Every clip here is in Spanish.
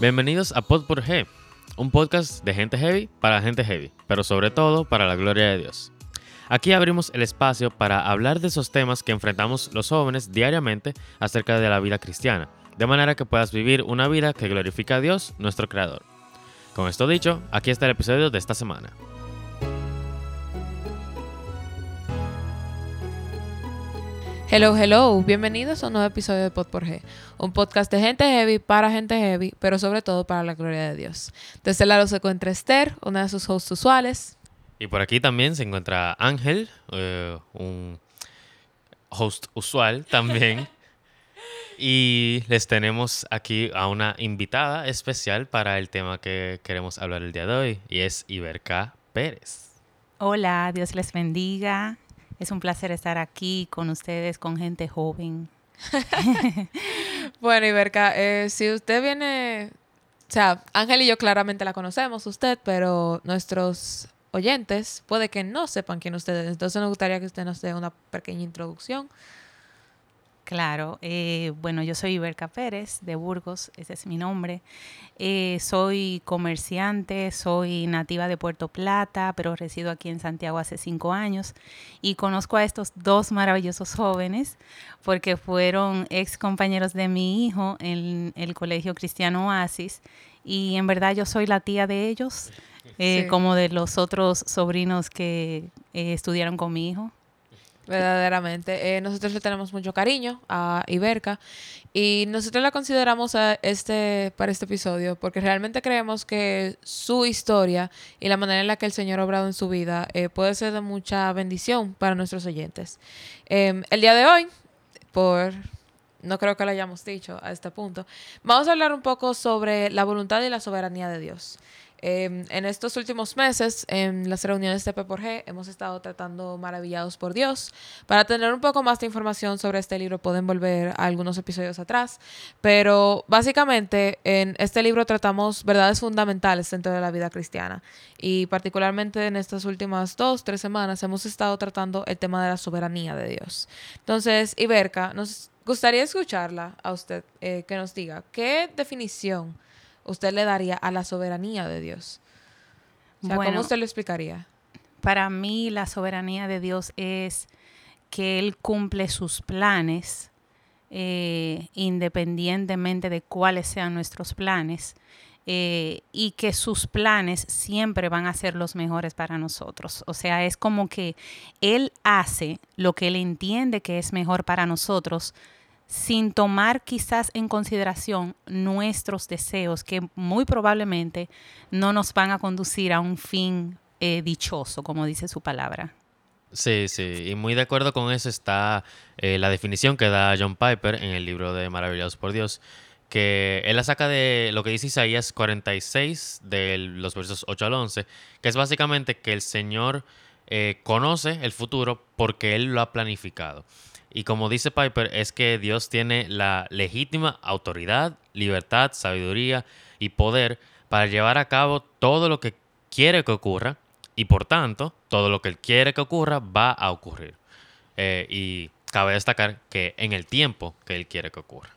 Bienvenidos a Pod por G, un podcast de gente heavy para gente heavy, pero sobre todo para la gloria de Dios. Aquí abrimos el espacio para hablar de esos temas que enfrentamos los jóvenes diariamente acerca de la vida cristiana, de manera que puedas vivir una vida que glorifica a Dios, nuestro Creador. Con esto dicho, aquí está el episodio de esta semana. Hello, hello, bienvenidos a un nuevo episodio de Pod por G, un podcast de gente heavy para gente heavy, pero sobre todo para la gloria de Dios. Desde este lado se encuentra Esther, una de sus hosts usuales. Y por aquí también se encuentra Ángel, eh, un host usual también. y les tenemos aquí a una invitada especial para el tema que queremos hablar el día de hoy, y es Iberka Pérez. Hola, Dios les bendiga. Es un placer estar aquí con ustedes, con gente joven. bueno, Iberka, eh, si usted viene, o sea, Ángel y yo claramente la conocemos, usted, pero nuestros oyentes puede que no sepan quién usted es. Entonces nos gustaría que usted nos dé una pequeña introducción Claro, eh, bueno, yo soy Iberca Pérez de Burgos, ese es mi nombre. Eh, soy comerciante, soy nativa de Puerto Plata, pero resido aquí en Santiago hace cinco años. Y conozco a estos dos maravillosos jóvenes porque fueron ex compañeros de mi hijo en el Colegio Cristiano Oasis. Y en verdad yo soy la tía de ellos, eh, como de los otros sobrinos que estudiaron con mi hijo verdaderamente. Eh, nosotros le tenemos mucho cariño a Iberca y nosotros la consideramos este, para este episodio porque realmente creemos que su historia y la manera en la que el Señor ha obrado en su vida eh, puede ser de mucha bendición para nuestros oyentes. Em, el día de hoy, por no creo que lo hayamos dicho a este punto, vamos a hablar un poco sobre la voluntad y la soberanía de Dios. Em, en estos últimos meses, en las reuniones de P por G, hemos estado tratando Maravillados por Dios. Para tener un poco más de información sobre este libro, pueden volver a algunos episodios atrás. Pero básicamente, en este libro tratamos verdades fundamentales dentro de la vida cristiana. Y particularmente en estas últimas dos, tres semanas, hemos estado tratando el tema de la soberanía de Dios. Entonces, Iberka, nos gustaría escucharla a usted, eh, que nos diga qué definición usted le daría a la soberanía de Dios? ¿Cómo usted lo explicaría? Para mí la soberanía de Dios es que Él cumple sus planes eh, independientemente de cuáles sean nuestros planes. Eh, y que sus planes siempre van a ser los mejores para nosotros. O sea, es como que Él hace lo que Él entiende que es mejor para nosotros, sin tomar quizás en consideración nuestros deseos que muy probablemente no nos van a conducir a un fin eh, dichoso, como dice su palabra. Sí, sí, y muy de acuerdo con eso está eh, la definición que da John Piper en el libro de Maravillados por Dios, que él la saca de lo que dice Isaías 46, de los versos 8 al 11, que es básicamente que el Señor eh, conoce el futuro porque Él lo ha planificado. Y como dice Piper, es que Dios tiene la legítima autoridad, libertad, sabiduría y poder para llevar a cabo todo lo que quiere que ocurra y por tanto todo lo que Él quiere que ocurra va a ocurrir. Eh, y cabe destacar que en el tiempo que Él quiere que ocurra.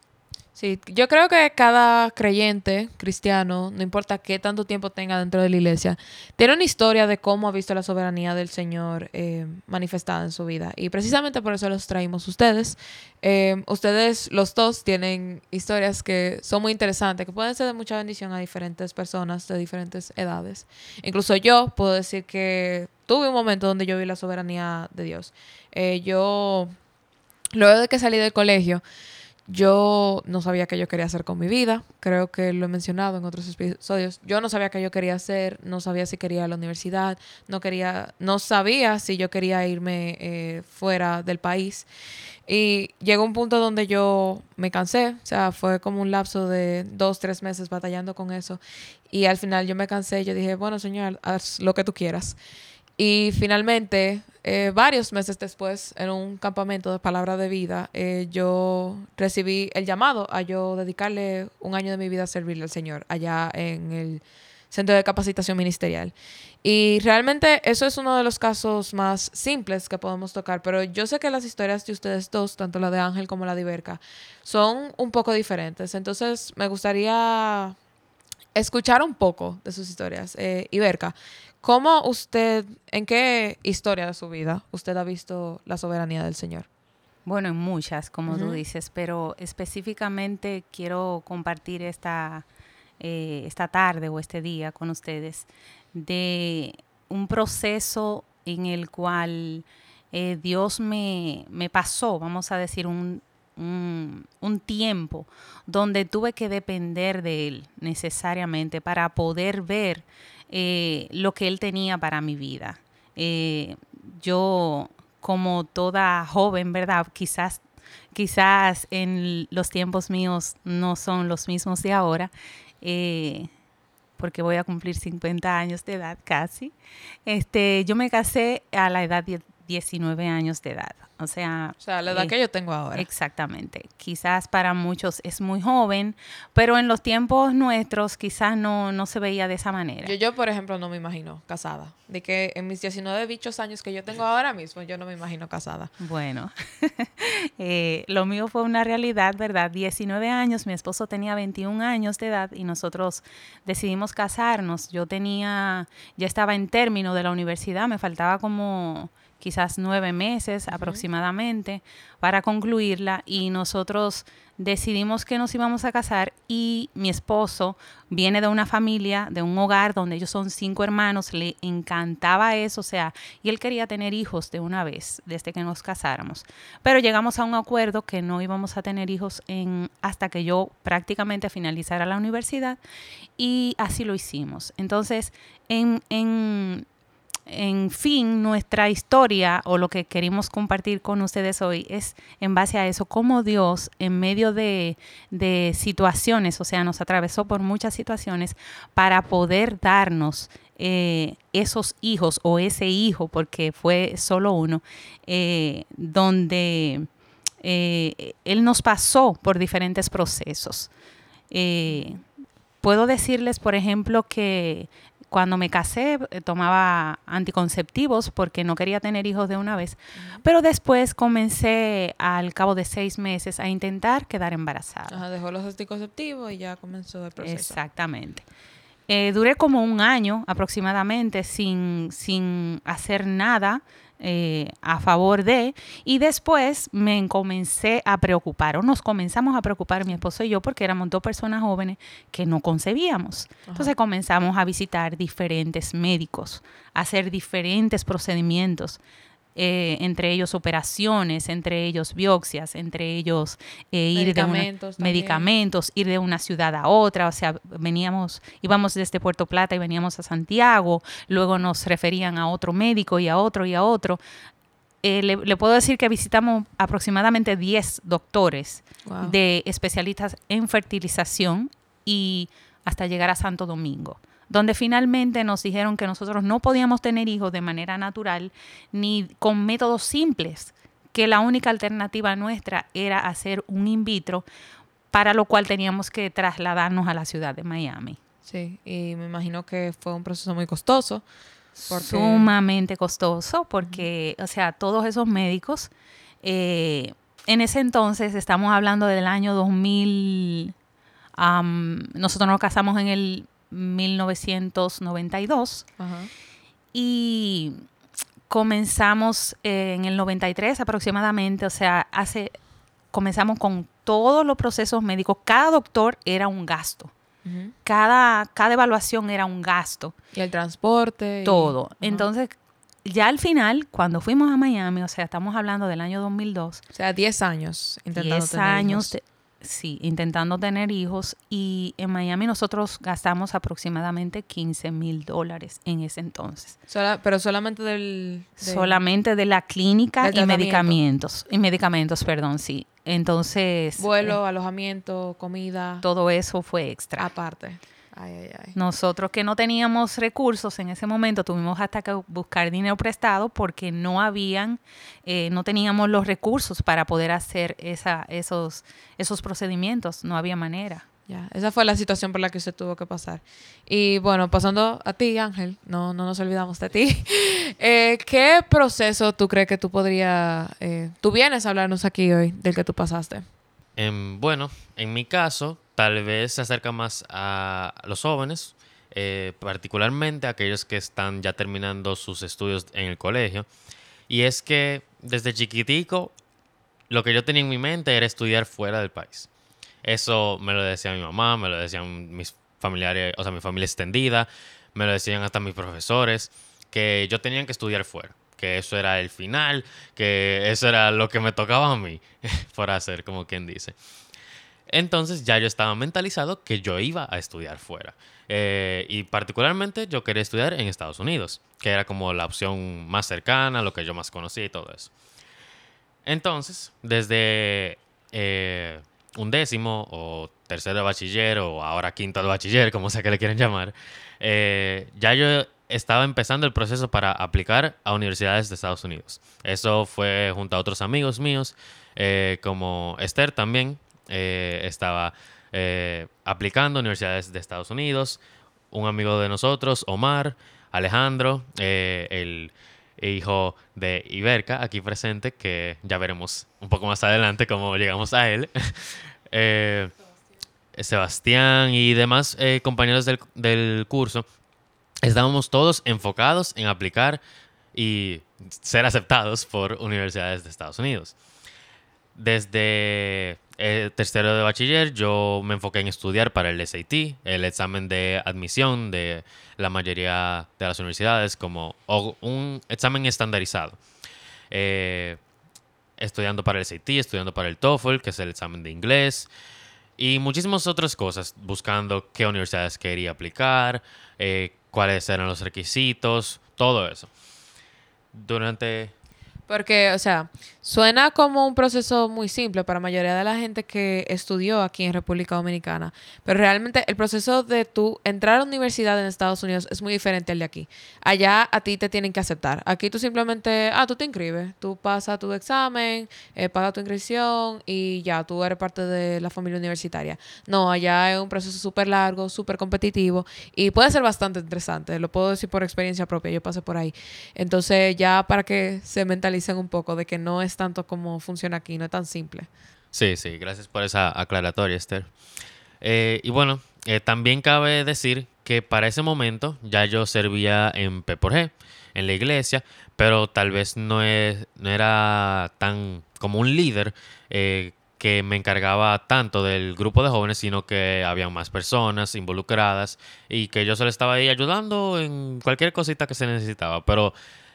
Sí, yo creo que cada creyente cristiano, no importa qué tanto tiempo tenga dentro de la iglesia, tiene una historia de cómo ha visto la soberanía del Señor eh, manifestada en su vida. Y precisamente por eso los traímos ustedes. Eh, ustedes, los dos, tienen historias que son muy interesantes, que pueden ser de mucha bendición a diferentes personas de diferentes edades. Incluso yo puedo decir que tuve un momento donde yo vi la soberanía de Dios. Eh, yo, luego de que salí del colegio, yo no sabía qué yo quería hacer con mi vida, creo que lo he mencionado en otros episodios. Yo no sabía qué yo quería hacer, no sabía si quería ir a la universidad, no quería, no sabía si yo quería irme eh, fuera del país. Y llegó un punto donde yo me cansé, o sea, fue como un lapso de dos, tres meses batallando con eso. Y al final yo me cansé yo dije, bueno, señor, haz lo que tú quieras. Y finalmente, eh, varios meses después, en un campamento de palabra de vida, eh, yo recibí el llamado a yo dedicarle un año de mi vida a servirle al Señor allá en el Centro de Capacitación Ministerial. Y realmente eso es uno de los casos más simples que podemos tocar, pero yo sé que las historias de ustedes dos, tanto la de Ángel como la de Iberca, son un poco diferentes. Entonces me gustaría escuchar un poco de sus historias. Eh, Iberca, ¿cómo usted, en qué historia de su vida usted ha visto la soberanía del Señor? Bueno, en muchas, como tú dices, pero específicamente quiero compartir esta, eh, esta tarde o este día con ustedes de un proceso en el cual eh, Dios me, me pasó, vamos a decir, un, un, un tiempo donde tuve que depender de Él necesariamente para poder ver eh, lo que Él tenía para mi vida. Eh, yo, como toda joven, ¿verdad? Quizás, quizás en los tiempos míos no son los mismos de ahora, eh, porque voy a cumplir 50 años de edad casi. Este, yo me casé a la edad 19 años de edad. O sea, O sea, la edad eh, que yo tengo ahora. Exactamente. Quizás para muchos es muy joven, pero en los tiempos nuestros quizás no, no se veía de esa manera. Yo, yo, por ejemplo, no me imagino casada. De que en mis 19 bichos años que yo tengo ahora mismo, yo no me imagino casada. Bueno, eh, lo mío fue una realidad, ¿verdad? 19 años, mi esposo tenía 21 años de edad y nosotros decidimos casarnos. Yo tenía, ya estaba en término de la universidad, me faltaba como quizás nueve meses aproximadamente para concluirla y nosotros decidimos que nos íbamos a casar y mi esposo viene de una familia, de un hogar donde ellos son cinco hermanos, le encantaba eso, o sea, y él quería tener hijos de una vez desde que nos casáramos. Pero llegamos a un acuerdo que no íbamos a tener hijos en, hasta que yo prácticamente finalizara la universidad y así lo hicimos. Entonces, en, en en fin, nuestra historia o lo que queremos compartir con ustedes hoy es en base a eso, cómo Dios en medio de, situaciones, o sea, nos atravesó por muchas situaciones para poder darnos eh, esos hijos o ese hijo, porque fue solo uno, eh, donde eh, Él nos pasó por diferentes procesos. Puedo decirles, por ejemplo, que cuando me casé eh, tomaba anticonceptivos porque no quería tener hijos de una vez, pero después comencé al cabo de seis meses a intentar quedar embarazada. Ajá, dejó los anticonceptivos y ya comenzó el proceso. Exactamente. Eh, duré como un año aproximadamente sin, sin hacer nada eh, a favor de, y después me comencé a preocupar, o nos comenzamos a preocupar mi esposo y yo, porque éramos dos personas jóvenes que no concebíamos. Entonces comenzamos a visitar diferentes médicos, a hacer diferentes procedimientos. Eh, entre ellos operaciones, entre ellos biopsias, entre ellos eh, ir de una- Medicamentos ir de una ciudad a otra, o sea, veníamos, íbamos desde Puerto Plata y veníamos a Santiago, luego nos referían a otro médico y a otro y a otro. Eh, le, le puedo decir que visitamos aproximadamente 10 doctores Wow. de especialistas en fertilización y hasta llegar a Santo Domingo, donde finalmente nos dijeron que nosotros no podíamos tener hijos de manera natural ni con métodos simples, que la única alternativa nuestra era hacer un in vitro, para lo cual teníamos que trasladarnos a la ciudad de Miami. Sí, y me imagino que fue un proceso muy costoso. Porque- Sumamente costoso porque, o sea, todos esos médicos, eh, en ese entonces, estamos hablando del año 2000, am, nosotros nos casamos en el 1992 Ajá. y comenzamos eh, en el 93 aproximadamente, o sea, hace, comenzamos con todos los procesos médicos, cada doctor era un gasto, cada, cada evaluación era un gasto. Y el transporte. y- todo. Entonces, ya al final, cuando fuimos a Miami, o sea, estamos hablando del año 2002, O sea, 10 años intentando 10 tener años, de- sí, intentando tener hijos, y en Miami nosotros gastamos aproximadamente 15 mil dólares en ese entonces. Sola- pero solamente del... del- Solamente de la clínica y medicamentos, y medicamentos, perdón, sí. Entonces, Vuelo, alojamiento, comida. eh, todo eso fue extra. Aparte. Ay, ay, ay. Nosotros que no teníamos recursos en ese momento tuvimos hasta que buscar dinero prestado porque no habían, eh, no teníamos los recursos para poder hacer esa, esos, esos procedimientos, no había manera. Ya, esa fue la situación por la que usted tuvo que pasar. Y bueno, pasando a ti, Ángel, no, no nos olvidamos de ti. Eh, ¿Qué proceso tú crees que tú podrías, eh, tú vienes a hablarnos aquí hoy del que tú pasaste? Em, bueno, en mi caso, tal vez se acerca más a los jóvenes, eh, particularmente a aquellos que están ya terminando sus estudios en el colegio. Y es que desde chiquitico lo que yo tenía en mi mente era estudiar fuera del país. Eso me lo decía mi mamá, me lo decían mis familiares, o sea, mi familia extendida, me lo decían hasta mis profesores, que yo tenía que estudiar fuera, que eso era el final, que eso era lo que me tocaba a mí por hacer, como quien dice. Entonces ya yo estaba mentalizado que yo iba a estudiar fuera. Eh, y particularmente yo quería estudiar en Estados Unidos, que era como la opción más cercana, lo que yo más conocía y todo eso. Entonces, desde eh, un décimo o tercero de bachiller o ahora quinto de bachiller, como sea que le quieren llamar, eh, ya yo estaba empezando el proceso para aplicar a universidades de Estados Unidos. Eso fue junto a otros amigos míos, como Esther también, estaba eh, aplicando universidades de Estados Unidos. Un amigo de nosotros, Omar, Alejandro, eh, el hijo de Iberca, aquí presente, que ya veremos un poco más adelante cómo llegamos a él. Eh, Sebastián y demás compañeros del, del curso, estábamos todos enfocados en aplicar y ser aceptados por universidades de Estados Unidos. Desde eh, tercero de bachiller, yo me enfoqué en estudiar para el SAT, el examen de admisión de la mayoría de las universidades, como un examen estandarizado. Eh, estudiando para el SAT, estudiando para el TOEFL, que es el examen de inglés, y muchísimas otras cosas, buscando qué universidades quería aplicar, eh, cuáles eran los requisitos, todo eso. Durante porque, o sea, suena como un proceso muy simple para la mayoría de la gente que estudió aquí en República Dominicana, pero realmente el proceso de tú entrar a la universidad en Estados Unidos es muy diferente al de aquí. Allá a ti te tienen que aceptar. Aquí tú simplemente, ah, tú te inscribes, tú pasas tu examen, eh, pagas tu inscripción y ya, tú eres parte de la familia universitaria. No, allá es un proceso súper largo, súper competitivo y puede ser bastante interesante. Lo puedo decir por experiencia propia, yo pasé por ahí. Entonces, ya para que se mentalice dicen un poco de que no es tanto como funciona aquí, no es tan simple. Sí, sí, gracias por esa aclaratoria, Esther. Eh, y bueno, eh, también cabe decir que para ese momento ya yo servía en P por G, en la iglesia, pero tal vez no, es, no era tan como un líder eh, que me encargaba tanto del grupo de jóvenes, sino que había más personas involucradas y que yo solo estaba ahí ayudando en cualquier cosita que se necesitaba. Pero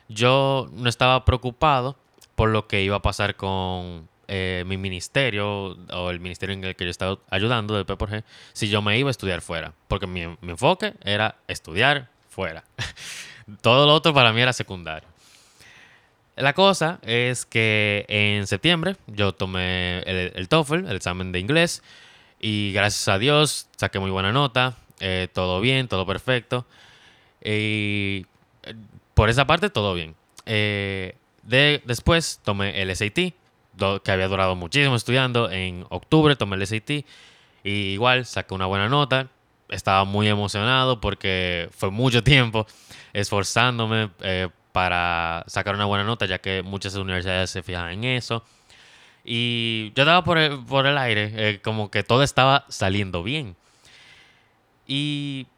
yo no estaba preocupado por lo que iba a pasar con eh, mi ministerio o el ministerio en el que yo estaba ayudando de P si yo me iba a estudiar fuera. Porque mi, enfoque era estudiar fuera. Todo lo otro para mí era secundario. La cosa es que en septiembre yo tomé el, TOEFL, el examen de inglés, y gracias a Dios saqué muy buena nota, eh, todo bien, todo perfecto. Y por esa parte, todo bien. Eh, de, después tomé el SAT, que había durado muchísimo estudiando. En octubre tomé el SAT y igual saqué una buena nota. Estaba muy emocionado porque fue mucho tiempo esforzándome eh, para sacar una buena nota, ya que muchas universidades se fijan en eso. Y yo estaba por el, por el aire, eh, como que todo estaba saliendo bien. Y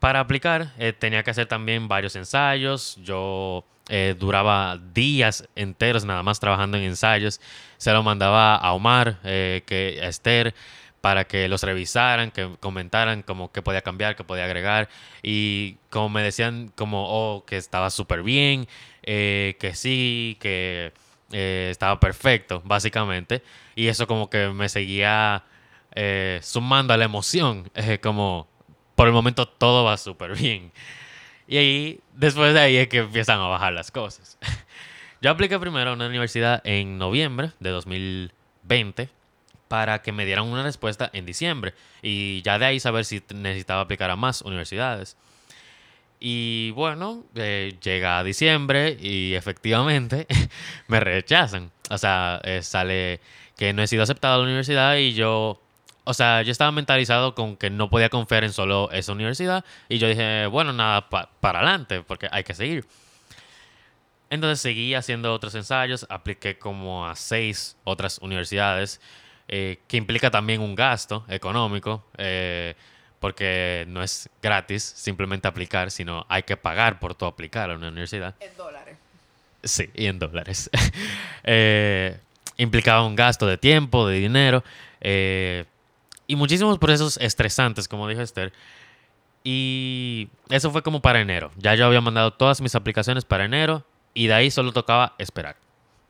para aplicar eh, tenía que hacer también varios ensayos. Yo eh, duraba días enteros nada más trabajando en ensayos. Se lo mandaba a Omar, eh, que, a Esther, para que los revisaran, que comentaran como qué podía cambiar, qué podía agregar. Y como me decían como, oh, que estaba súper bien, que sí, que estaba perfecto, básicamente. Y eso como que me seguía sumando a la emoción, como por el momento todo va súper bien. Y ahí, después de ahí es que empiezan a bajar las cosas. Yo apliqué primero a una universidad en noviembre de 2020 para que me dieran una respuesta en diciembre y ya de ahí saber si necesitaba aplicar a más universidades. Y bueno, eh, llega diciembre y efectivamente me rechazan. O sea, eh, sale que no he sido aceptado a la universidad y yo o sea, yo estaba mentalizado con que no podía confiar en solo esa universidad. Y yo dije, bueno, nada, para adelante, porque hay que seguir. Entonces seguí haciendo otros ensayos, apliqué como a seis otras universidades. eh, que implica también un gasto económico, eh, porque no es gratis simplemente aplicar, sino hay que pagar por tu aplicar a una universidad. En dólares. Sí, y en dólares. Eh, implicaba un gasto de tiempo, de dinero, eh, y muchísimos procesos estresantes, como dijo Esther. Y eso fue como para enero. Ya yo había mandado todas mis aplicaciones para enero y de ahí solo tocaba esperar.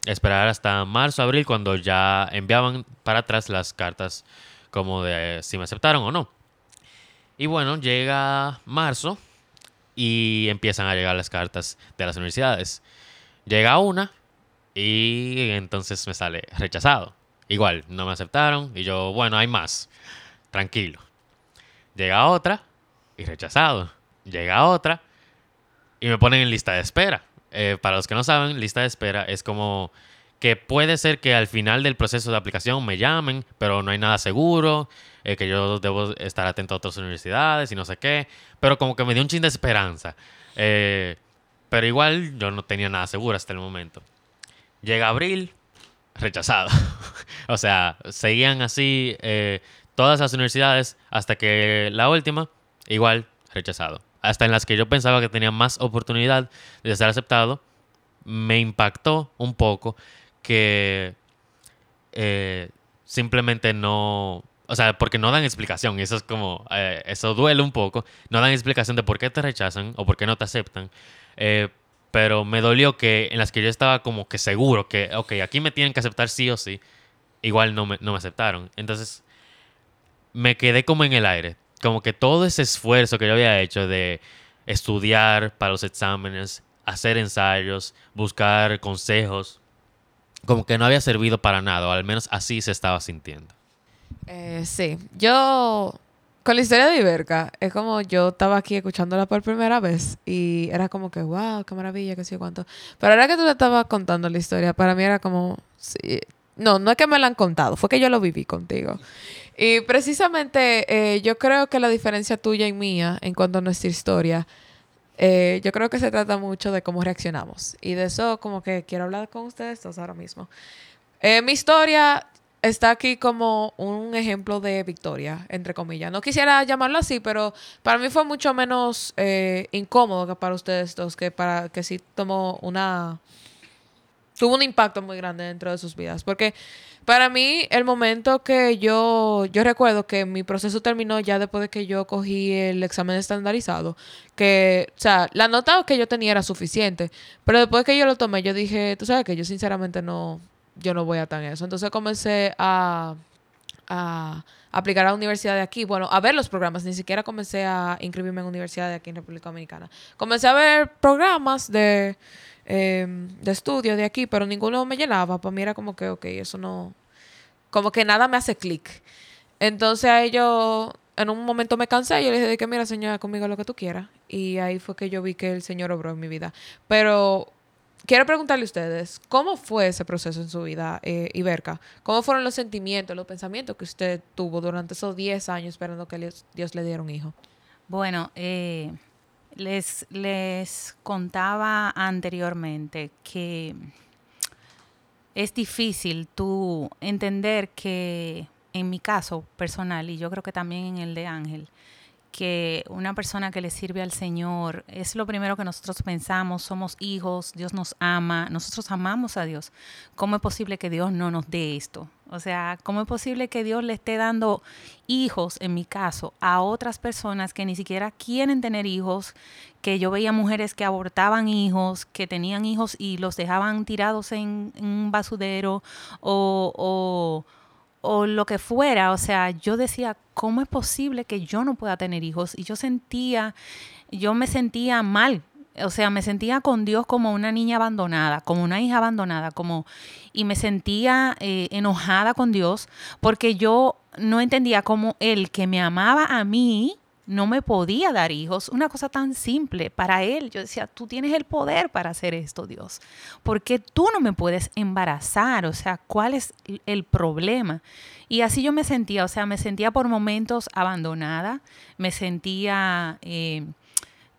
Esperar hasta marzo, abril, cuando ya enviaban para atrás las cartas como de si me aceptaron o no. Y bueno, llega marzo y empiezan a llegar las cartas de las universidades. Llega una y entonces me sale rechazado. Igual, no me aceptaron y yo, bueno, hay más. Tranquilo. Llega otra y rechazado. Llega otra y me ponen en lista de espera. Eh, para los que no saben, lista de espera es como que puede ser que al final del proceso de aplicación me llamen, pero no hay nada seguro, eh, que yo debo estar atento a otras universidades y no sé qué, pero como que me dio un chin de esperanza. Eh, pero igual yo no tenía nada seguro hasta el momento. Llega abril, rechazado. o sea, seguían así eh, todas las universidades hasta que la última, igual, rechazado. Hasta en las que yo pensaba que tenía más oportunidad de ser aceptado, me impactó un poco que eh, simplemente no... O sea, porque no dan explicación. Eso es como... eh, eso duele un poco. No dan explicación de por qué te rechazan o por qué no te aceptan. Pero me dolió que en las que yo estaba como que seguro que, ok, aquí me tienen que aceptar sí o sí, igual no me, no me aceptaron. Entonces, me quedé como en el aire. Como que todo ese esfuerzo que yo había hecho de estudiar para los exámenes, hacer ensayos, buscar consejos, como que no había servido para nada, al menos así se estaba sintiendo. Eh, sí, yo con la historia de Iberca, es como yo estaba aquí escuchándola por primera vez y era como que, wow, qué maravilla, qué sé yo cuánto. Pero ahora que tú le estabas contando la historia, para mí era como, sí, no, no es que me la han contado, fue que yo lo viví contigo. Y precisamente eh, yo creo que la diferencia tuya y mía en cuanto a nuestra historia, eh, yo creo que se trata mucho de cómo reaccionamos. Y de eso como que quiero hablar con ustedes dos ahora mismo. Eh, mi historia está aquí como un ejemplo de victoria, entre comillas. No quisiera llamarlo así, pero para mí fue mucho menos eh, incómodo que para ustedes dos, que para que sí tomó una... tuvo un impacto muy grande dentro de sus vidas. Porque para mí, el momento que yo, yo recuerdo que mi proceso terminó ya después de que yo cogí el examen estandarizado, que, o sea, la nota que yo tenía era suficiente, pero después que yo lo tomé, yo dije, tú sabes que yo sinceramente no, yo no voy a tan eso. Entonces comencé a, a aplicar a la universidad de aquí, bueno, a ver los programas, ni siquiera comencé a inscribirme en universidad de aquí en República Dominicana. Comencé a ver programas de, eh, de estudio de aquí, pero ninguno me llenaba. Para mí como que, ok, eso no, como que nada me hace clic. Entonces a ellos, en un momento me cansé y yo le dije que mira, señora, conmigo lo que tú quieras. Y ahí fue que yo vi que el Señor obró en mi vida. Pero quiero preguntarle a ustedes, ¿cómo fue ese proceso en su vida, eh, Iberca? ¿Cómo fueron los sentimientos, los pensamientos que usted tuvo durante esos 10 años esperando que Dios, le diera un hijo? Bueno, eh, les, les contaba anteriormente que es difícil tú entender que en mi caso personal, y yo creo que también en el de Ángel, que una persona que le sirve al Señor es lo primero que nosotros pensamos, somos hijos, Dios nos ama, nosotros amamos a Dios. ¿Cómo es posible que Dios no nos dé esto? O sea, ¿cómo es posible que Dios le esté dando hijos, en mi caso, a otras personas que ni siquiera quieren tener hijos? Que yo veía mujeres que abortaban hijos, que tenían hijos y los dejaban tirados en, un basudero o, o o lo que fuera, o sea, yo decía, ¿cómo es posible que yo no pueda tener hijos? Y yo sentía, yo me sentía mal, o sea, me sentía con Dios como una niña abandonada, como una hija abandonada, como y me sentía eh, enojada con Dios porque yo no entendía cómo Él que me amaba a mí no me podía dar hijos, una cosa tan simple para Él. Yo decía, tú tienes el poder para hacer esto, Dios. ¿Por qué tú no me puedes embarazar? O sea, ¿cuál es el problema? Y así yo me sentía, o sea, me sentía por momentos abandonada, me sentía eh,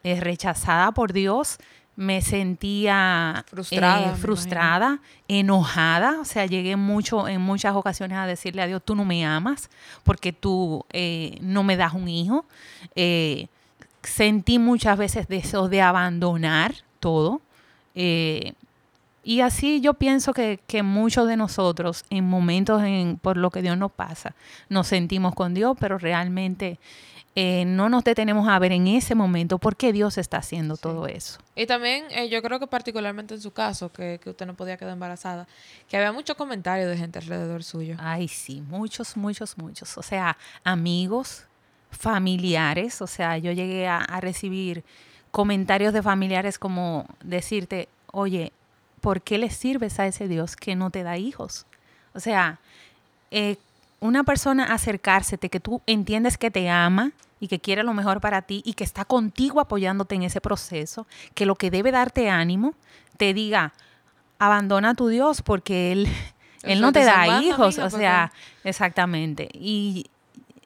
eh, rechazada por Dios, me sentía Frustrada, eh, frustrada, enojada, o sea, llegué mucho en muchas ocasiones a decirle a Dios, tú no me amas porque tú eh, no me das un hijo. Eh, sentí muchas veces deseos de abandonar todo. y así yo pienso que, que muchos de nosotros, en momentos en, por lo que Dios nos pasa, nos sentimos con Dios, pero realmente eh, no nos detenemos a ver en ese momento por qué Dios está haciendo todo eso. Y también eh, yo creo que particularmente en su caso, que, que usted no podía quedar embarazada, que había muchos comentarios de gente alrededor suyo. Ay, sí, muchos, muchos, muchos. O sea, amigos, familiares. O sea, yo llegué a, a recibir comentarios de familiares como decirte, oye, ¿por qué le sirves a ese Dios que no te da hijos? O sea, eh, una persona acercársete que tú entiendes que te ama y que quiere lo mejor para ti y que está contigo apoyándote en ese proceso, que lo que debe darte ánimo, te diga, abandona a tu Dios porque Él, él no te da hijos. O sea, exactamente. Y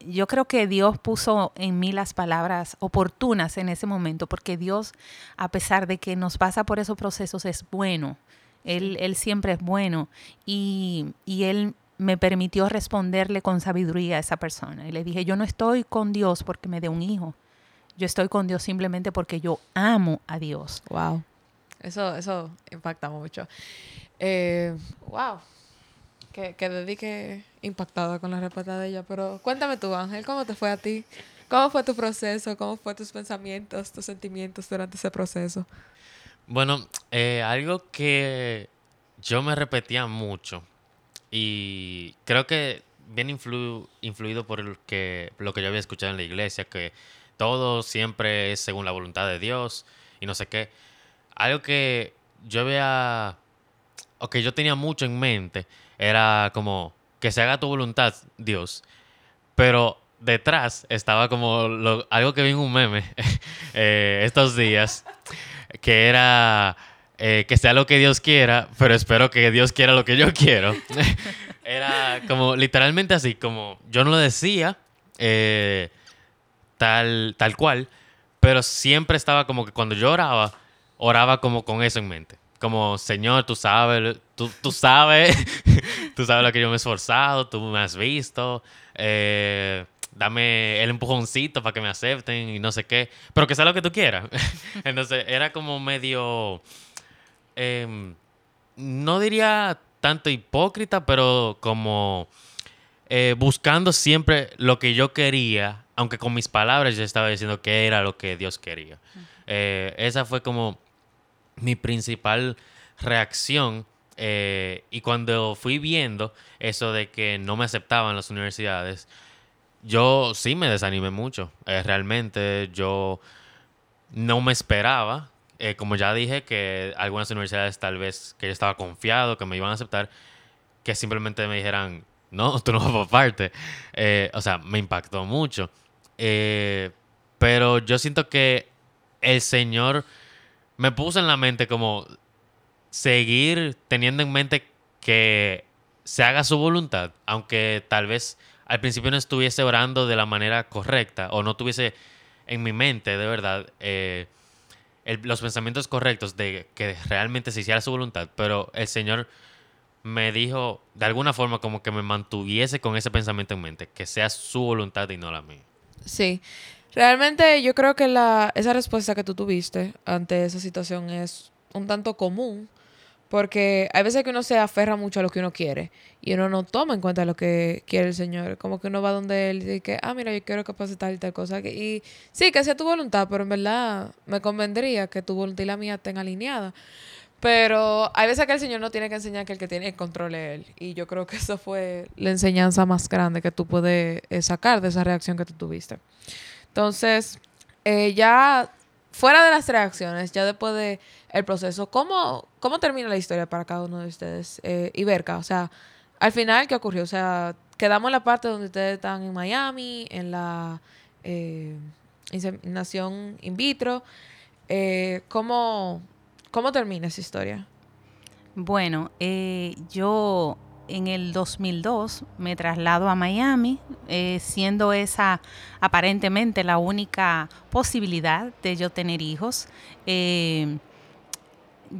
yo creo que Dios puso en mí las palabras oportunas en ese momento, porque Dios, a pesar de que nos pasa por esos procesos, es bueno. Él, él siempre es bueno. Y, y Él me permitió responderle con sabiduría a esa persona. Y le dije, yo no estoy con Dios porque me dé un hijo. Yo estoy con Dios simplemente porque yo amo a Dios. Wow. Eso, eso impacta mucho. Eh, wow. Que, que dedique impactada con la respuesta de ella. Pero cuéntame tú, Ángel, ¿cómo te fue a ti? ¿Cómo fue tu proceso? ¿Cómo fue tus pensamientos, tus sentimientos durante ese proceso? Bueno, eh, algo que yo me repetía mucho y creo que bien influ- influido por el que, lo que yo había escuchado en la iglesia, que todo siempre es según la voluntad de Dios y no sé qué. Algo que yo había, o que yo tenía mucho en mente, era como que se haga tu voluntad, Dios. Pero detrás estaba como lo- algo que vi en un meme eh, estos días, que era eh, que sea lo que Dios quiera, pero espero que Dios quiera lo que yo quiero. era como literalmente así, como yo no lo decía eh, tal, tal cual, pero siempre estaba como que cuando yo oraba, oraba como con eso en mente. Como, Señor, tú sabes, tú, tú sabes, tú sabes lo que yo me he esforzado, tú me has visto, eh, dame el empujoncito para que me acepten y no sé qué, pero que sea lo que tú quieras. Entonces era como medio, em, no diría tanto hipócrita, pero como eh, buscando siempre lo que yo quería, aunque con mis palabras yo estaba diciendo que era lo que Dios quería. Eh, esa fue como mi principal reacción. eh, y cuando fui viendo eso de que no me aceptaban las universidades, yo sí me desanimé mucho. Eh, realmente yo no me esperaba. Eh, como ya dije, que algunas universidades tal vez que yo estaba confiado que me iban a aceptar, que simplemente me dijeran, no, tú no vas por parte. Eh, o sea, me impactó mucho. Eh, pero yo siento que el Señor me puso en la mente como seguir teniendo en mente que se haga su voluntad, aunque tal vez al principio no estuviese orando de la manera correcta o no tuviese en mi mente de verdad eh, los pensamientos correctos de que realmente se hiciera su voluntad, pero el Señor me dijo de alguna forma como que me mantuviese con ese pensamiento en mente, que sea su voluntad y no la mía. Sí. Realmente yo creo que la, esa respuesta que tú tuviste ante esa situación es un tanto común, porque hay veces que uno se aferra mucho a lo que uno quiere y uno no toma en cuenta lo que quiere el Señor. Como que uno va donde Él y dice que, ah, mira, yo quiero que pase tal y tal cosa. Y sí, que sea tu voluntad, pero en verdad me convendría que tu voluntad y la mía estén alineadas. Pero hay veces que el Señor no tiene que enseñar que el que tiene el control es Él. Y yo creo que eso fue la enseñanza más grande que tú puedes eh, sacar de esa reacción que tú tuviste. Entonces, eh, ya fuera de las reacciones, ya después de el proceso, ¿cómo, cómo termina la historia para cada uno de ustedes? Eh, y Berka, o sea, al final, ¿qué ocurrió? O sea, quedamos en la parte donde ustedes están en Miami, en la eh, inseminación in vitro. Eh, ¿cómo, ¿Cómo termina esa historia? Bueno, eh, yo en el 2002 me traslado a Miami, eh, siendo esa aparentemente la única posibilidad de yo tener hijos.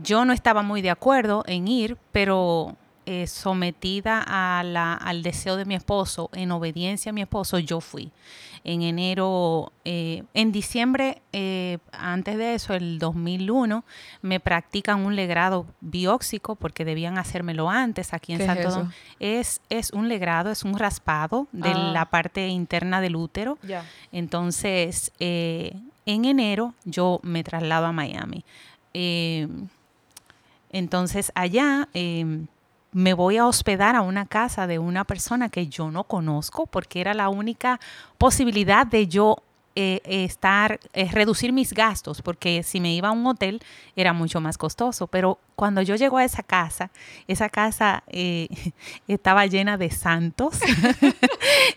Yo no estaba muy de acuerdo en ir, pero eh, sometida a la, al deseo de mi esposo, en obediencia a mi esposo, yo fui. En enero, eh, en diciembre, eh, antes de eso, el 2001, me practican un legrado bióxico porque debían hacérmelo antes aquí en ¿Qué es Santo? Domingo. Es, es un legrado, es un raspado de Ah. la parte interna del útero. Entonces, eh, en enero yo me traslado a Miami. Entonces, allá eh, me voy a hospedar a una casa de una persona que yo no conozco porque era la única posibilidad de yo eh, estar, eh, reducir mis gastos, porque si me iba a un hotel era mucho más costoso. Pero cuando yo llego a esa casa, esa casa eh, estaba llena de santos.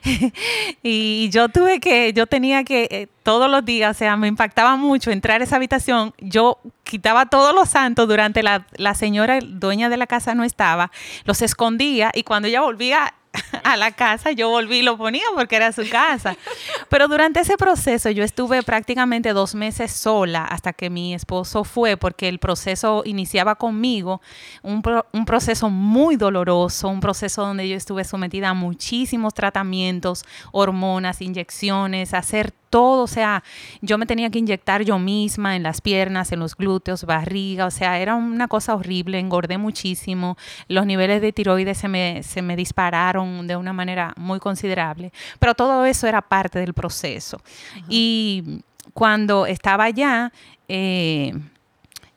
y yo tuve que, yo tenía que todos los días, o sea, me impactaba mucho entrar a esa habitación. Yo quitaba todos los santos durante la, la señora dueña de la casa no estaba, los escondía y cuando ella volvía a la casa, yo volví y lo ponía porque era su casa. Pero durante ese proceso yo estuve prácticamente dos meses sola hasta que mi esposo fue, porque el proceso iniciaba conmigo, un, pro- un proceso muy doloroso, un proceso donde yo estuve sometida a muchísimos tratamientos, hormonas, inyecciones, hacer todo, o sea, yo me tenía que inyectar yo misma en las piernas, en los glúteos, barriga, o sea, era una cosa horrible, engordé muchísimo, los niveles de tiroides se me, se me dispararon de una manera muy considerable, pero todo eso era parte del proceso. Y cuando estaba allá, eh,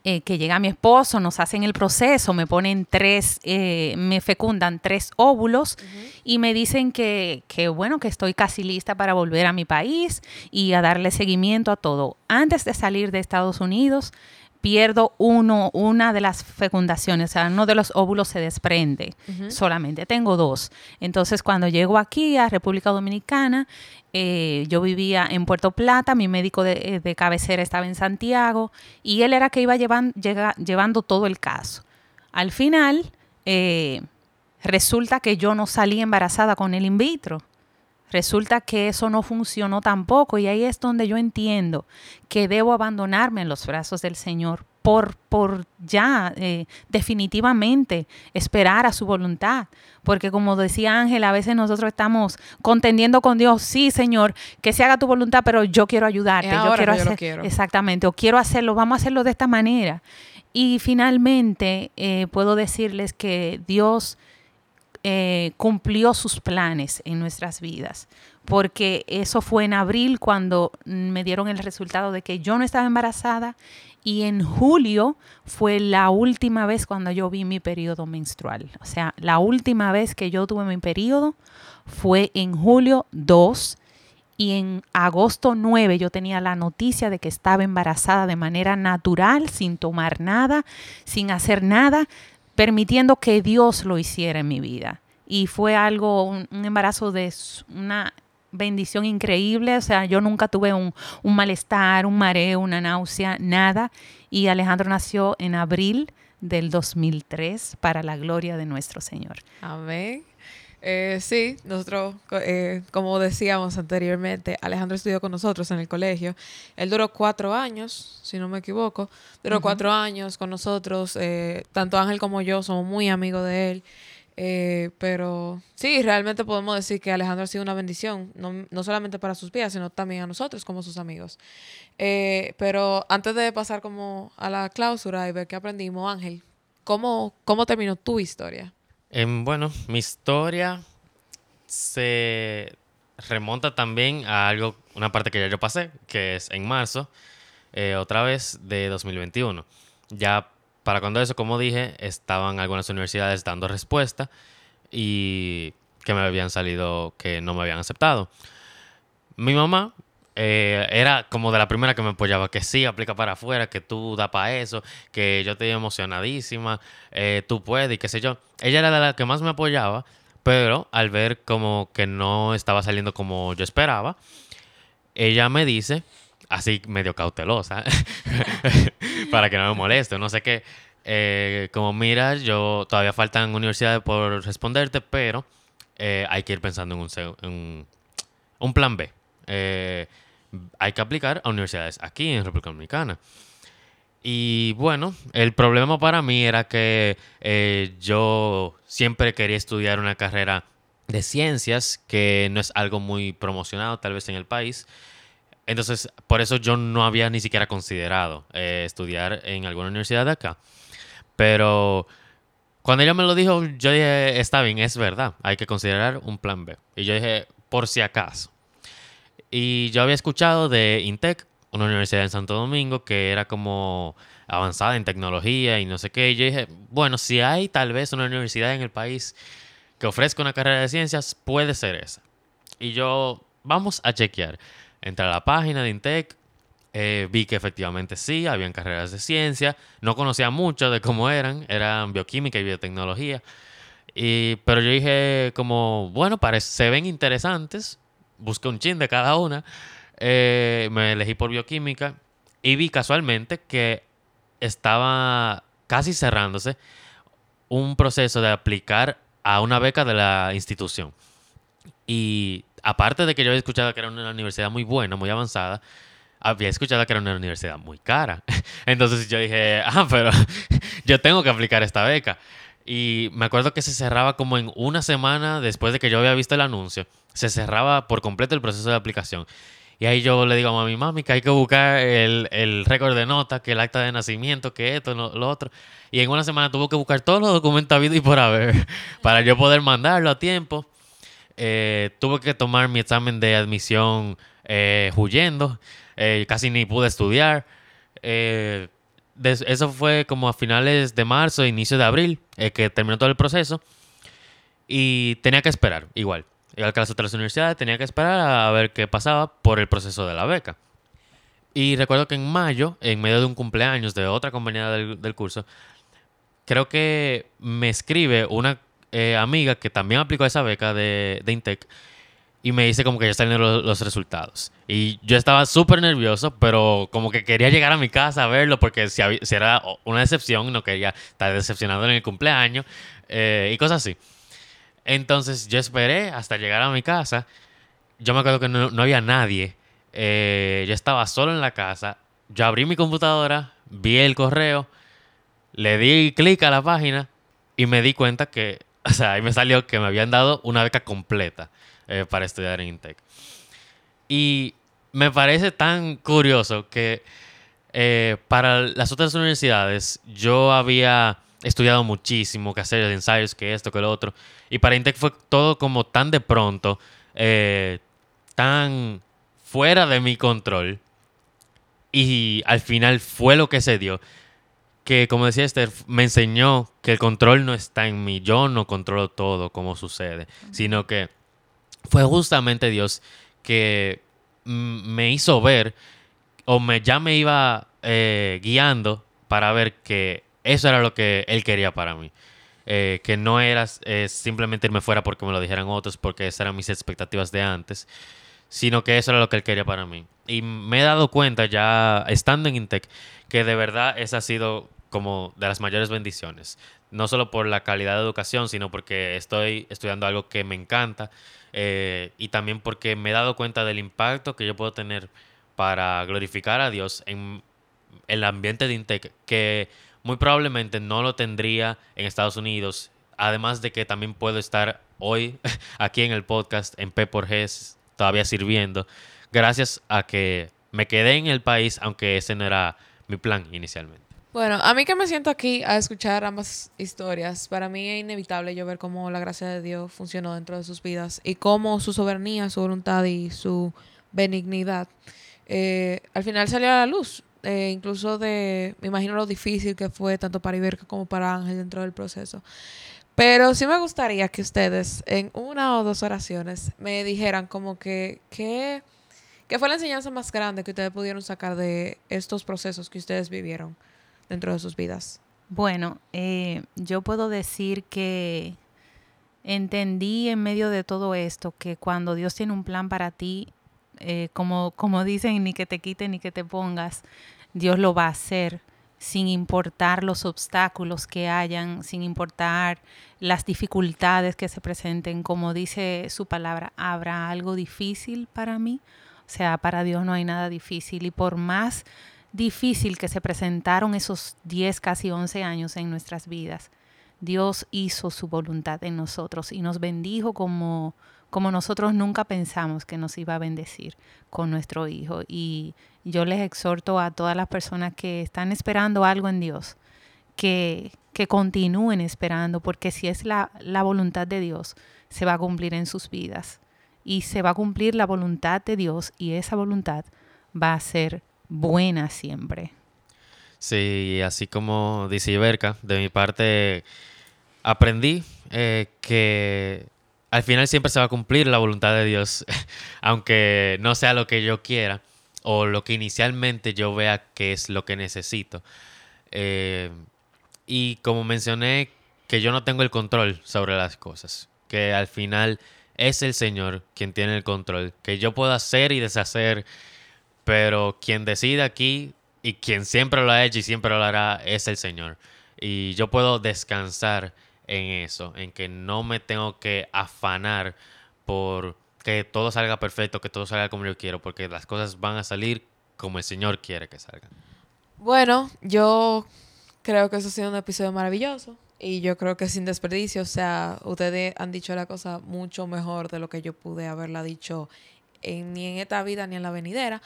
eh, que llega mi esposo, nos hacen el proceso, me ponen tres, eh, me fecundan tres óvulos y me dicen que, que, bueno, que estoy casi lista para volver a mi país y a darle seguimiento a todo. Antes de salir de Estados Unidos, pierdo uno, una de las fecundaciones, o sea, uno de los óvulos se desprende solamente, tengo dos. Entonces, cuando llego aquí a República Dominicana, eh, yo vivía en Puerto Plata, mi médico de, eh, de cabecera estaba en Santiago y él era que iba llevan- llega- llevando todo el caso. Al final, eh, resulta que yo no salí embarazada con el in vitro. Resulta que eso no funcionó tampoco y ahí es donde yo entiendo que debo abandonarme en los brazos del Señor por, por ya eh, definitivamente esperar a su voluntad. Porque como decía Ángel, a veces nosotros estamos contendiendo con Dios, sí Señor, que se haga tu voluntad, pero yo quiero ayudarte, Es yo quiero que yo lo hacer, quiero. exactamente, o quiero hacerlo, vamos a hacerlo de esta manera. Y finalmente eh, puedo decirles que Dios eh, cumplió sus planes en nuestras vidas, porque eso fue en abril cuando me dieron el resultado de que yo no estaba embarazada y en julio fue la última vez cuando yo vi mi periodo menstrual. O sea, la última vez que yo tuve mi periodo fue en julio 2 y en agosto 9 yo tenía la noticia de que estaba embarazada de manera natural, sin tomar nada, sin hacer nada, permitiendo que Dios lo hiciera en mi vida. Y fue algo, un, embarazo de una bendición increíble. O sea, yo nunca tuve un, un malestar, un mareo, una náusea, nada. Y Alejandro nació en abril del 2003 para la gloria de nuestro Señor. Amén. Eh, sí, nosotros, eh, como decíamos anteriormente, Alejandro estudió con nosotros en el colegio. Él duró cuatro años, si no me equivoco. Duró cuatro años con nosotros. eh, tanto Ángel como yo somos muy amigos de él. Eh, pero sí, realmente podemos decir que Alejandro ha sido una bendición, no, no solamente para sus vidas, sino también a nosotros como sus amigos. Eh, pero antes de pasar como a la clausura y ver qué aprendimos, Ángel, ¿cómo, cómo terminó tu historia? Em, bueno, mi historia se remonta también a algo, una parte que ya yo pasé, que es en marzo, eh, otra vez de 2021. Ya para cuando eso, como dije, estaban algunas universidades dando respuesta y que me habían salido, que no me habían aceptado. Mi mamá eh, era como de la primera que me apoyaba, que sí, aplica para afuera, que tú da para eso, que yo estoy emocionadísima, eh, tú puedes y qué sé yo. Ella era de la que más me apoyaba, pero al ver como que no estaba saliendo como yo esperaba, ella me dice, así medio cautelosa, para que no me moleste, no sé qué, eh, como mira, yo todavía faltan universidades por responderte, pero hay que ir pensando en un plan B. Eh, hay que aplicar a universidades aquí en República Dominicana. Y bueno, el problema para mí era que eh, yo siempre quería estudiar una carrera de ciencias, que no es algo muy promocionado tal vez en el país. Entonces, por eso yo no había ni siquiera considerado eh, estudiar en alguna universidad de acá. Pero cuando ella me lo dijo, yo dije, está bien, es verdad, hay que considerar un plan B. Y yo dije, por si acaso. Y yo había escuchado de Intec, una universidad en Santo Domingo, que era como avanzada en tecnología y no sé qué. Y yo dije, bueno, si hay tal vez una universidad en el país que ofrezca una carrera de ciencias, puede ser esa. Y yo, vamos a chequear. Entré a la página de Intec, eh, vi que efectivamente sí, habían carreras de ciencia. No conocía mucho de cómo eran, eran bioquímica y biotecnología. Y, pero yo dije como, bueno, parece, se ven interesantes. Busqué un chin de cada una. Eh, me elegí por bioquímica y vi casualmente que estaba casi cerrándose un proceso de aplicar a una beca de la institución. Y aparte de que yo había escuchado que era una universidad muy buena, muy avanzada, había escuchado que era una universidad muy cara. Entonces yo dije, ah, pero yo tengo que aplicar esta beca. Y me acuerdo que se cerraba como en una semana después de que yo había visto el anuncio. Se cerraba por completo el proceso de aplicación. Y ahí yo le digo a mami, mami, que hay que buscar el, el récord de nota, que el acta de nacimiento, que esto, lo, lo, otro. Y en una semana tuvo que buscar todos los documentos habidos y por haber para yo poder mandarlo a tiempo. Eh, tuve que tomar mi examen de admisión eh, huyendo. Eh, casi ni pude estudiar. Eh, eso fue como a finales de marzo, inicio de abril, eh, que terminó todo el proceso. Y tenía que esperar, igual. Igual que las otras universidades, tenía que esperar a ver qué pasaba por el proceso de la beca. Y recuerdo que en mayo, en medio de un cumpleaños de otra compañera del, del curso, creo que me escribe una eh, amiga que también aplicó esa beca de, de Intec y me dice como que ya salen los, los resultados. Y yo estaba súper nervioso, pero como que quería llegar a mi casa a verlo porque si, si era una decepción, no quería estar decepcionado en el cumpleaños eh, y cosas así. Entonces yo esperé hasta llegar a mi casa. Yo me acuerdo que no, había nadie. Eh, yo estaba solo en la casa. Yo abrí mi computadora, vi el correo, le di clic a la página y me di cuenta que, o sea, ahí me salió que me habían dado una beca completa eh, para estudiar en Intec. Y me parece tan curioso que eh, para las otras universidades yo había estudiado muchísimo, que hacer ensayos, que esto, que lo otro. Y para Intec fue todo como tan de pronto, eh, tan fuera de mi control. Y al final fue lo que se dio. Que como decía Esther, me enseñó que el control no está en mí. Yo no controlo todo como sucede, sino que fue justamente Dios que me hizo ver o me, ya me iba eh, guiando para ver que eso era lo que Él quería para mí. Eh, que no era eh, simplemente irme fuera porque me lo dijeran otros, porque esas eran mis expectativas de antes, sino que eso era lo que Él quería para mí. Y me he dado cuenta ya estando en Intec que de verdad esa ha sido como de las mayores bendiciones. No solo por la calidad de educación, sino porque estoy estudiando algo que me encanta eh, y también porque me he dado cuenta del impacto que yo puedo tener para glorificar a Dios en el ambiente de Intec, que muy probablemente no lo tendría en Estados Unidos. Además de que también puedo estar hoy aquí en el podcast en P todavía sirviendo, gracias a que me quedé en el país, aunque ese no era mi plan inicialmente. Bueno, a mí que me siento aquí a escuchar ambas historias, para mí es inevitable yo ver cómo la gracia de Dios funcionó dentro de sus vidas y cómo su soberanía, su voluntad y su benignidad eh, al final salió a la luz. Eh, incluso de, me imagino lo difícil que fue tanto para Iberca como para Ángel dentro del proceso. Pero sí me gustaría que ustedes en una o dos oraciones me dijeran como que, ¿qué, qué fue la enseñanza más grande que ustedes pudieron sacar de estos procesos que ustedes vivieron? dentro de sus vidas? Bueno, eh, yo puedo decir que entendí en medio de todo esto que cuando Dios tiene un plan para ti, eh, como, como dicen, ni que te quite ni que te pongas, Dios lo va a hacer sin importar los obstáculos que hayan, sin importar las dificultades que se presenten. Como dice su palabra, ¿habrá algo difícil para mí? O sea, para Dios no hay nada difícil y por más difícil que se presentaron esos 10, casi 11 años en nuestras vidas, Dios hizo su voluntad en nosotros y nos bendijo como, como nosotros nunca pensamos que nos iba a bendecir con nuestro Hijo. Y yo les exhorto a todas las personas que están esperando algo en Dios, que, que continúen esperando, porque si es la, la voluntad de Dios, se va a cumplir en sus vidas. Y se va a cumplir la voluntad de Dios y esa voluntad va a ser buena siempre. Sí, así como dice Iberca, de mi parte aprendí eh, que al final siempre se va a cumplir la voluntad de Dios, aunque no sea lo que yo quiera o lo que inicialmente yo vea que es lo que necesito. Eh, y como mencioné, que yo no tengo el control sobre las cosas, que al final es el Señor quien tiene el control, que yo puedo hacer y deshacer, pero quien decide aquí y quien siempre lo ha hecho y siempre lo hará es el Señor. Y yo puedo descansar en eso, en que no me tengo que afanar por que todo salga perfecto, que todo salga como yo quiero, porque las cosas van a salir como el Señor quiere que salgan. Bueno, yo creo que eso ha sido un episodio maravilloso y yo creo que sin desperdicio, o sea, ustedes han dicho la cosa mucho mejor de lo que yo pude haberla dicho ni en esta vida ni en la venidera.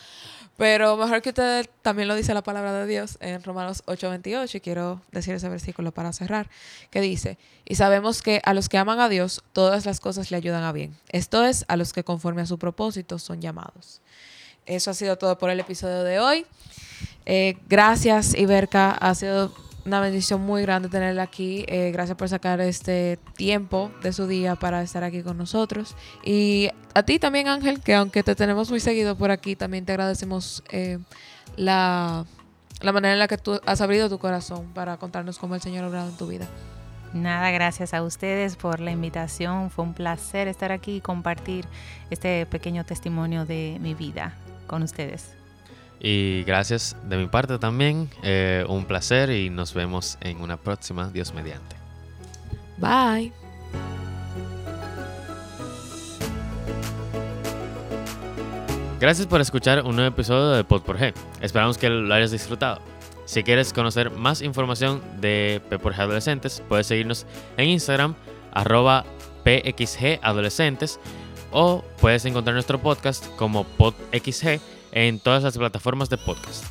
Pero mejor que ustedes también lo dice la palabra de Dios en Romanos 8:28 y quiero decir ese versículo para cerrar, que dice, y sabemos que a los que aman a Dios todas las cosas le ayudan a bien. Esto es, a los que conforme a su propósito son llamados. Eso ha sido todo por el episodio de hoy. Eh, gracias, Iberca. Ha sido una bendición muy grande tenerla aquí. Eh, gracias por sacar este tiempo de su día para estar aquí con nosotros. Y a ti también, Ángel, que aunque te tenemos muy seguido por aquí, también te agradecemos eh, la, la manera en la que tú has abrido tu corazón para contarnos cómo el Señor ha obrado en tu vida. Nada, gracias a ustedes por la invitación. Fue un placer estar aquí y compartir este pequeño testimonio de mi vida con ustedes. Y gracias de mi parte también. Eh, un placer y nos vemos en una próxima, Dios mediante. Bye. Gracias por escuchar un nuevo episodio de Pod por G. Esperamos que lo hayas disfrutado. Si quieres conocer más información de P por G Adolescentes, puedes seguirnos en Instagram, arroba PXG Adolescentes, o puedes encontrar nuestro podcast como PodXG en todas las plataformas de podcast.